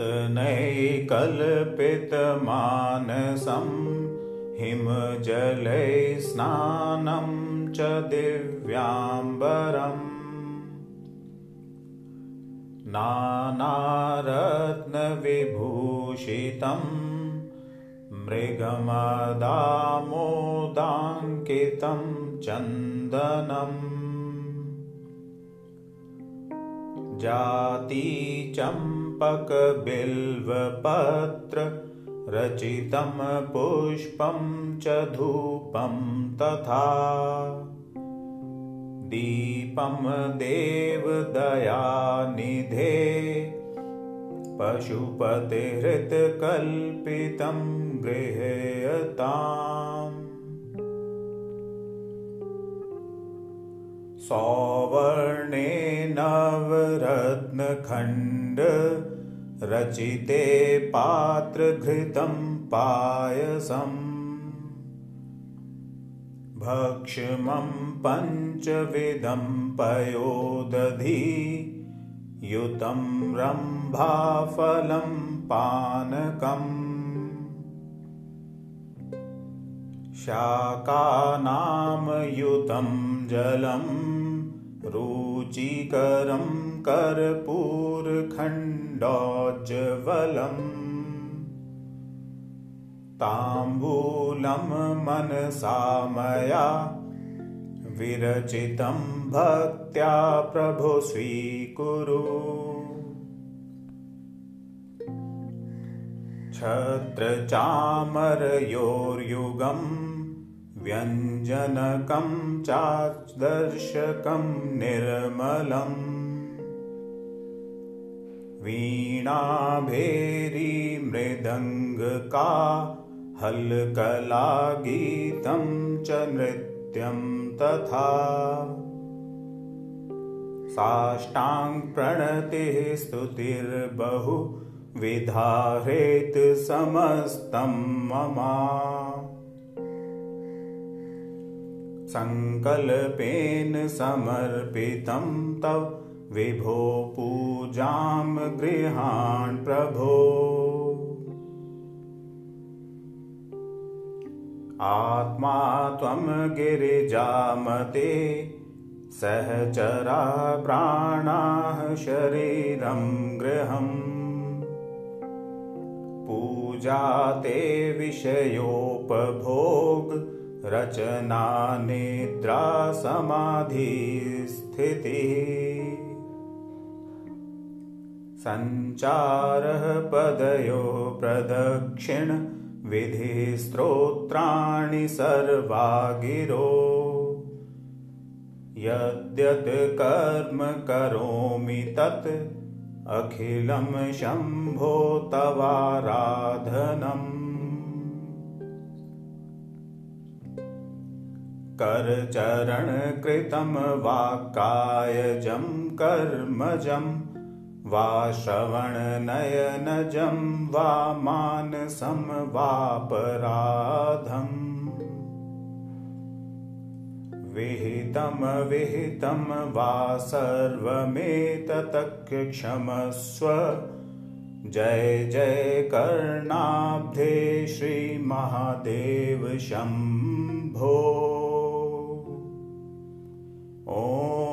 रत्नैकल्पितमानसं हिमजलै स्नानं च दिव्याम्बरम्। नानारत्नविभूषितं मृगमदामोदाङ्कितं चन्दनम् रचितं पुष्पं च धूपं तथा। दीपं देवदयानिधे पशुपतिहृत्कल्पितं गृह्यताम् सौवर्णे नवरत्नखण्ड रचिते पात्रघृतं पायसम्। भक्ष्मं पञ्चविधं पयोदधि युतं रम्भाफलं पानकम् शाकानामयुतं जलं रुचिकरं कर्पूरखण्डोज्ज्वलम्। ताम्बूलं मनसा मया विरचितं भक्त्या प्रभो स्वीकुरु छत्रचामरयोर्युगं व्यञ्जनकं चादर्शकं निर्मलम् वीणाभेरीमृदङ्गका हल्कलागीतं च नृत्यं तथा। साष्टाङ्प्रणतिः स्तुतिर्बहु विधाहेत् समस्तं मम। सङ्कल्पेन समर्पितं तव विभो पूजां गृहान् प्रभो। आत्मा त्वं गिरिजामते सहचरा प्राणाः शरीरं गृहम् पूजा ते विषयोपभोग रचना निद्रा समाधिस्थितिः सञ्चारः पदयो प्रदक्षिण विधिस्त्रोत्राणि सर्वा गिरो यद्यत् कर्म करोमि तत् अखिलं शम्भो तवाराधनम् करचरणकृतं वाक्कायजं कर्मजम् वा श्रवणनयनजं वा मानसं वापराधम् विहितं वा सर्वमेततक्षमस्व जय जय कर्णाब्धे श्रीमहादेव शम्भो। ॐ